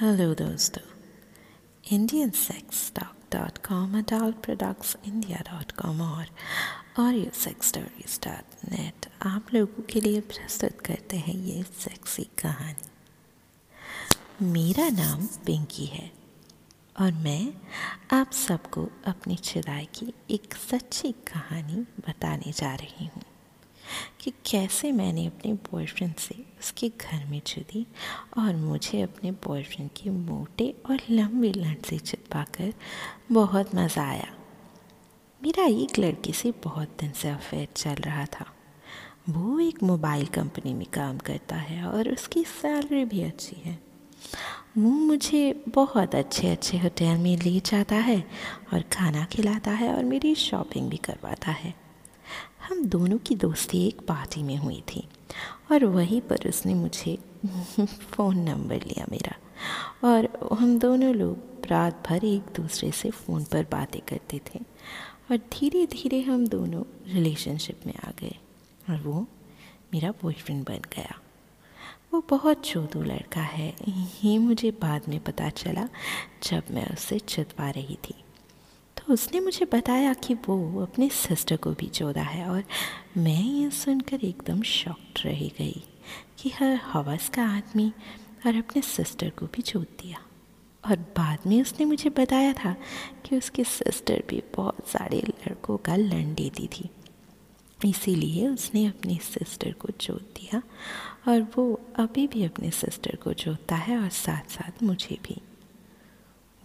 Hello दोस्तों। Indian sex talk dot com adult products India dot com और audio sex stories dot net आप लोगों के लिए प्रस्तुत करते हैं ये सेक्सी कहानी। मेरा नाम पिंकी है और मैं आप सबको अपनी चिदाई की एक सच्ची कहानी बताने जा रही हूँ। कि कैसे मैंने अपने बॉयफ्रेंड से उसके घर में छुदी और मुझे अपने बॉयफ्रेंड की मोटे और लंबी लंड से चिपा कर बहुत मज़ा आया। मेरा एक लड़के से बहुत दिन से अफेयर चल रहा था। वो एक मोबाइल कंपनी में काम करता है और उसकी सैलरी भी अच्छी है। वो मुझे बहुत अच्छे अच्छे होटल में ले जाता है और खाना खिलाता है और मेरी शॉपिंग भी करवाता है। हम दोनों की दोस्ती एक पार्टी में हुई थी और वहीं पर उसने मुझे फ़ोन नंबर लिया मेरा और हम दोनों लोग रात भर एक दूसरे से फ़ोन पर बातें करते थे और धीरे धीरे हम दोनों रिलेशनशिप में आ गए और वो मेरा बॉयफ्रेंड बन गया। वो बहुत चोदू लड़का है, ये मुझे बाद में पता चला जब मैं उससे चितवा रही थी। उसने मुझे बताया कि वो अपने सिस्टर को भी जोड़ा है और मैं ये सुनकर एकदम शॉक्ड रह गई कि हर हवस का आदमी और अपने सिस्टर को भी चोद दिया। और बाद में उसने मुझे बताया था कि उसकी सिस्टर भी बहुत सारे लड़कों का लन देती थी। इसीलिए उसने अपनी सिस्टर को चोद दिया और वो अभी भी अपने सिस्टर को चोदता है और साथ साथ मुझे भी।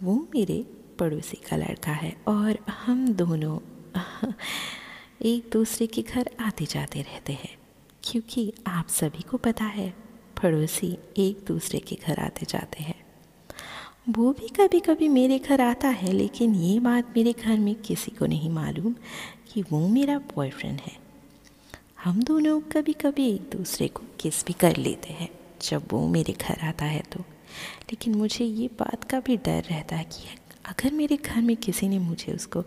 वो मेरे पड़ोसी का लड़का है और हम दोनों एक दूसरे के घर आते जाते रहते हैं, क्योंकि आप सभी को पता है, पड़ोसी एक दूसरे के घर आते जाते हैं। वो भी कभी कभी मेरे घर आता है, लेकिन ये बात मेरे घर में किसी को नहीं मालूम कि वो मेरा बॉयफ्रेंड है। हम दोनों कभी कभी एक दूसरे को किस भी कर लेते हैं, जब वो मेरे घर आता है तो। लेकिन मुझे ये बात का भी डर रहता है कि अगर मेरे घर में किसी ने मुझे उसको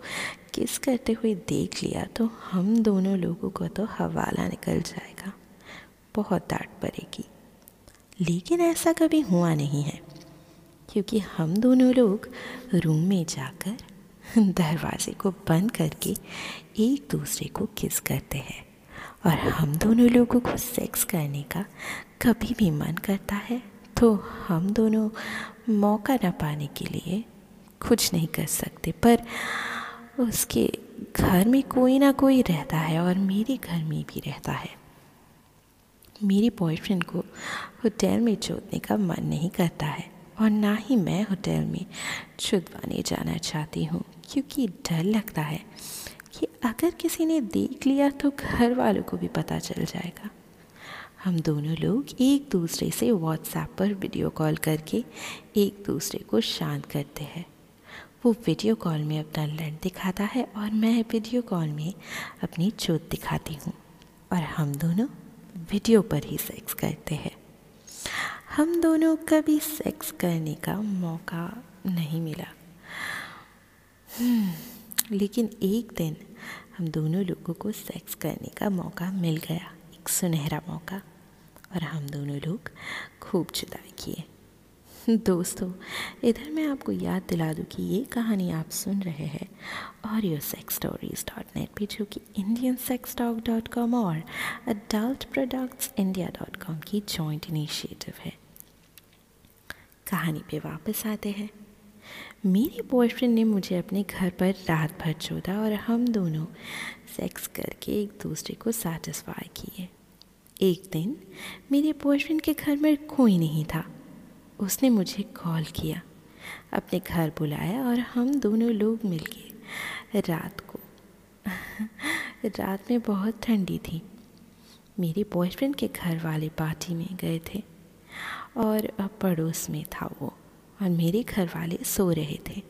किस करते हुए देख लिया तो हम दोनों लोगों को तो हवाला निकल जाएगा। बहुत डांट पड़ेगी। लेकिन ऐसा कभी हुआ नहीं है, क्योंकि हम दोनों लोग रूम में जाकर दरवाजे को बंद करके एक दूसरे को किस करते हैं और हम दोनों लोगों को सेक्स करने का कभी भी मन करता है तो हम दोनों मौका न पाने के लिए कुछ नहीं कर सकते, पर उसके घर में कोई ना कोई रहता है और मेरे घर में भी रहता है। मेरे बॉयफ्रेंड को होटल में चोदने का मन नहीं करता है और ना ही मैं होटल में छुदवाने जाना चाहती हूँ, क्योंकि डर लगता है कि अगर किसी ने देख लिया तो घर वालों को भी पता चल जाएगा। हम दोनों लोग एक दूसरे से व्हाट्सएप पर वीडियो कॉल करके एक दूसरे को शांत करते हैं। वो वीडियो कॉल में अपना लंड दिखाता है और मैं वीडियो कॉल में अपनी चोट दिखाती हूँ। और हम दोनों वीडियो पर ही सेक्स करते हैं। हम दोनों कभी सेक्स करने का मौका नहीं मिला। हम्म, लेकिन एक दिन हम दोनों लोगों को सेक्स करने का मौका मिल गया। एक सुनहरा मौका। और हम दोनों लोग खूब जुदाई किए। दोस्तों, इधर मैं आपको याद दिला दूँ कि ये कहानी आप सुन रहे हैं audio sex stories dot net पर जो कि Indian sex talk dot com और adult products India dot com की जॉइंट इनिशिएटिव है। कहानी पे वापस आते हैं। मेरे बॉयफ्रेंड ने मुझे अपने घर पर रात भर छोड़ा और हम दोनों सेक्स करके एक दूसरे को सेटिस्फाई किए। एक दिन मेरे बॉयफ्रेंड के घर में कोई नहीं था। उसने मुझे कॉल किया। अपने घर बुलाया और हम दोनों लोग मिल गए। रात को, रात में बहुत ठंडी थी। मेरे बॉयफ्रेंड के घर वाले पार्टी में गए थे और पड़ोस में था वो और मेरे घर वाले सो रहे थे।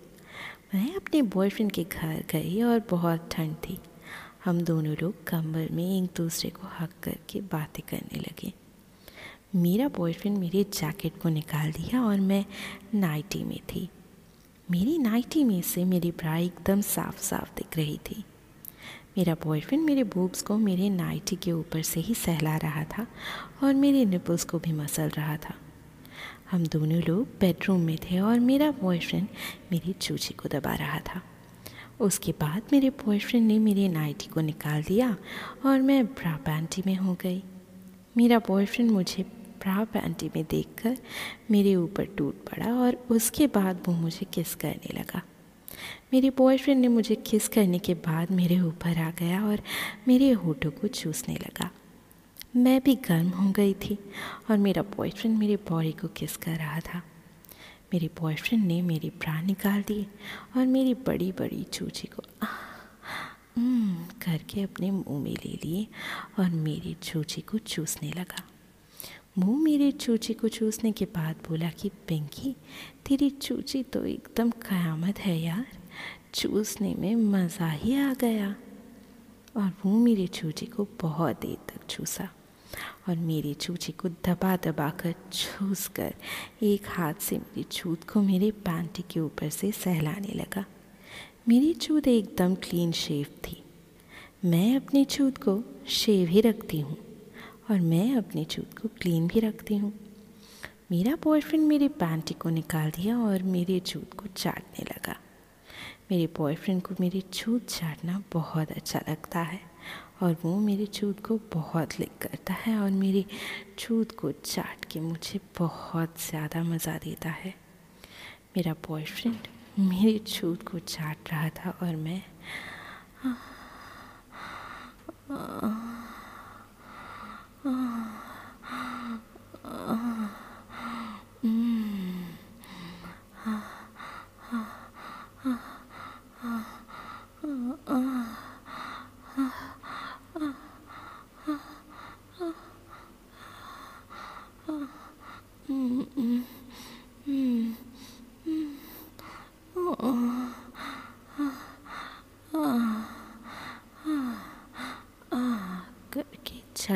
मैं अपने बॉयफ्रेंड के घर गई और बहुत ठंड थी। हम दोनों लोग कमर में एक दूसरे को हक करके बातें करने लगे। मेरा बॉयफ्रेंड मेरे जैकेट को निकाल दिया और मैं नाइटी में थी। मेरी नाइटी में से मेरी ब्रा एकदम साफ़ साफ़ दिख रही थी। मेरा बॉयफ्रेंड मेरे बूब्स को मेरे नाइटी के ऊपर से ही सहला रहा था और मेरे निपल्स को भी मसल रहा था। हम दोनों लोग बेडरूम में थे और मेरा बॉयफ्रेंड मेरी चूची को दबा रहा था। उसके बाद मेरे बॉयफ्रेंड ने मेरी नाइटी को निकाल दिया और मैं ब्रा पैंटी में हो गई। मेरा बॉयफ्रेंड मुझे ब्रा पैंटी में देखकर मेरे ऊपर टूट पड़ा और उसके बाद वो मुझे किस करने लगा। मेरे बॉयफ्रेंड ने मुझे किस करने के बाद मेरे ऊपर आ गया और मेरे होठों को चूसने लगा। मैं भी गर्म हो गई थी और मेरा बॉयफ्रेंड मेरे बॉडी को किस कर रहा था। मेरे बॉयफ्रेंड ने मेरी ब्रा निकाल दी और मेरी बड़ी बड़ी चूची को करके अपने मुँह में ले लिए और मेरी चूची को चूसने लगा। मुँह मेरी चूची को चूसने के बाद बोला कि, पिंकी, तेरी चूची तो एकदम क़यामत है यार। चूसने में मज़ा ही आ गया। और वो मेरी चूची को बहुत देर तक चूसा और मेरी चूची को दबा दबा कर चूस कर एक हाथ से मेरी चूत को मेरे पैंटी के ऊपर से सहलाने लगा। मेरी चूत एकदम क्लीन शेव थी। मैं अपनी चूत को शेव ही रखती हूँ। और मैं अपनी चूत को क्लीन भी रखती हूँ। मेरा बॉयफ्रेंड मेरी पैंटी को निकाल दिया और मेरे चूत को चाटने लगा। मेरे बॉयफ्रेंड को मेरी छूत चाटना बहुत अच्छा लगता है और वो मेरे छूत को बहुत लिक करता है और मेरी छूत को चाट के मुझे बहुत ज़्यादा मज़ा देता है। मेरा बॉयफ्रेंड मेरी छूत को चाट रहा था और मैं आ, आ, करके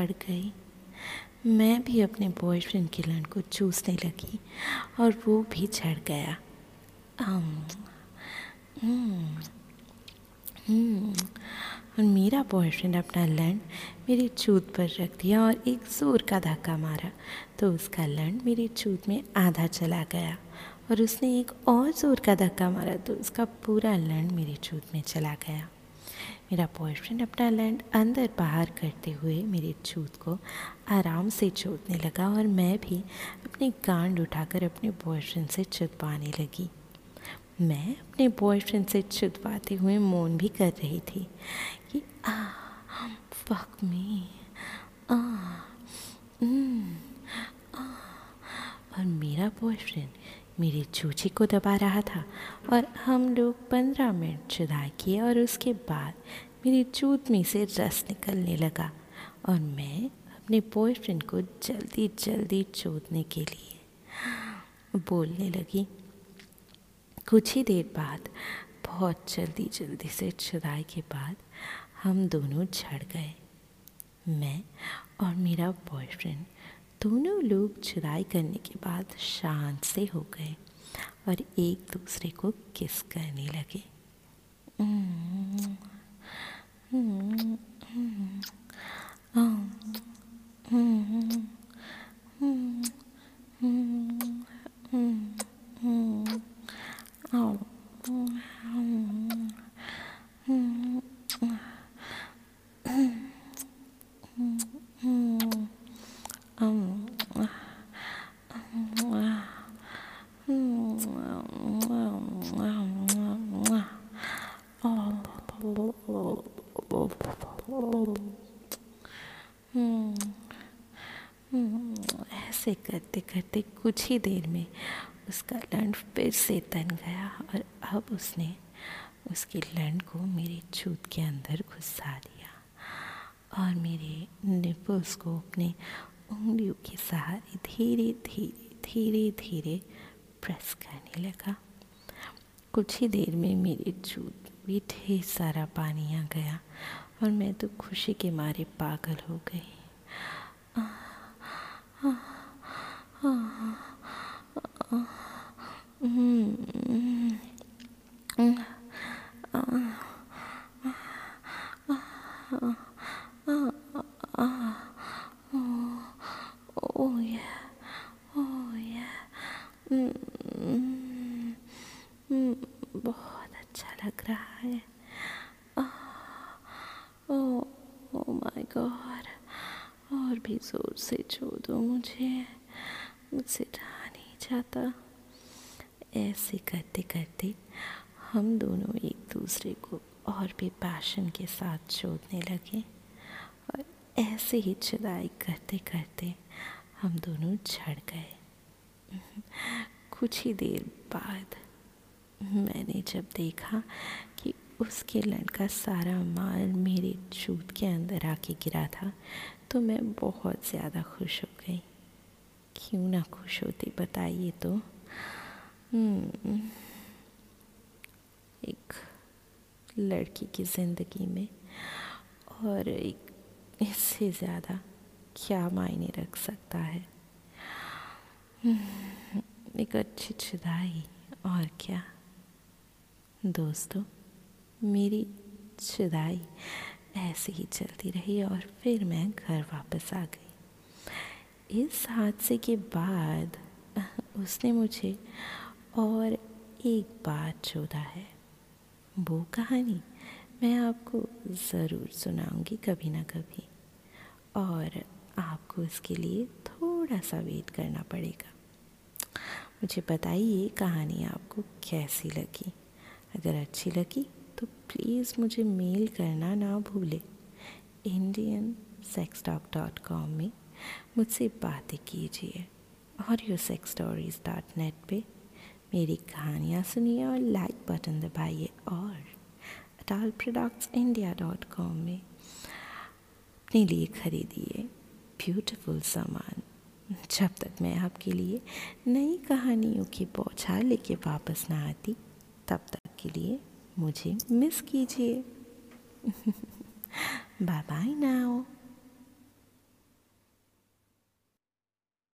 चढ़ गई। मैं भी अपने बॉयफ्रेंड की लंड को चूसने लगी और वो भी चढ़ गया। और मेरा बॉयफ्रेंड अपना लंड मेरी चूत पर रख दिया और एक ज़ोर का धक्का मारा तो उसका लंड मेरी चूत में आधा चला गया और उसने एक और ज़ोर का धक्का मारा तो उसका पूरा लंड मेरी चूत में चला गया। मेरा बॉयफ्रेंड अपना लैंड अंदर बाहर करते हुए मेरे छूत को आराम से चोटने लगा और मैं भी अपनी गांड उठाकर अपने बॉयफ्रेंड से चुदवाने लगी। मैं अपने बॉयफ्रेंड से चुदवाते हुए मौन भी कर रही थी कि आ मी आ, हम्म, आ, और मेरा बॉयफ्रेंड मेरी चूची को दबा रहा था और हम लोग पंद्रह मिनट चुदाई किए और उसके बाद मेरी चूत में से रस निकलने लगा और मैं अपने बॉयफ्रेंड को जल्दी जल्दी चोदने के लिए बोलने लगी। कुछ ही देर बाद, बहुत जल्दी जल्दी से चुदाई के बाद हम दोनों झड़ गए। मैं और मेरा बॉयफ्रेंड दोनों लोग जुदाई करने के बाद शांत से हो गए और एक दूसरे को किस करने लगे। ऐसे करते करते कुछ ही देर में उसका लंड फिर से तन गया और अब उसने उसकी लंड को मेरे छूत के अंदर घुसा दिया और मेरे निपल्स को अपने उंगलियों के सहारे धीरे धीरे धीरे धीरे प्रेस करने लगा। कुछ ही देर में मेरी छूत भी ढेर सारा पानी आ गया और मैं तो खुशी के मारे पागल हो गई Oh yeah, oh yeah. बहुत अच्छा रहा है। ओ ओ माय गॉड और भी ज़ोर से छू दो मुझे। मुझसे रहा नहीं जाता। ऐसे करते करते हम दोनों एक दूसरे को और भी पैशन के साथ छोड़ने लगे। और ऐसे ही चुदाई करते करते हम दोनों झड़ गए। कुछ ही देर बाद मैंने जब देखा कि उसके लड़का सारा माल मेरे जूत के अंदर आके गिरा था तो मैं बहुत ज़्यादा खुश हो गई। क्यों ना खुश होती बताइए तो। हम्म, एक लड़की की ज़िंदगी में और एक इससे ज़्यादा क्या मायने रख सकता है? एक अच्छी जुदाई और क्या? दोस्तों, मेरी जुदाई ऐसे ही चलती रही और फिर मैं घर वापस आ गई। इस हादसे के बाद उसने मुझे और एक बात चोदा है। वो कहानी मैं आपको ज़रूर सुनाऊँगी कभी ना कभी और आपको इसके लिए थोड़ा सा वेट करना पड़ेगा। मुझे बताइए कहानी आपको कैसी लगी? अगर अच्छी लगी तो प्लीज़ मुझे मेल करना ना भूले। Indian sex talk dot com में मुझसे बातें कीजिए और yo sex stories dot net पर मेरी कहानियाँ सुनिए और लाइक बटन दबाइए और adult products India dot com में अपने लिए ख़रीदिए ब्यूटीफुल सामान। जब तक मैं आपके लिए नई कहानियों की बौछार लेके वापस ना आती, तब तक के लिए मुझे मिस कीजिए। Bye bye now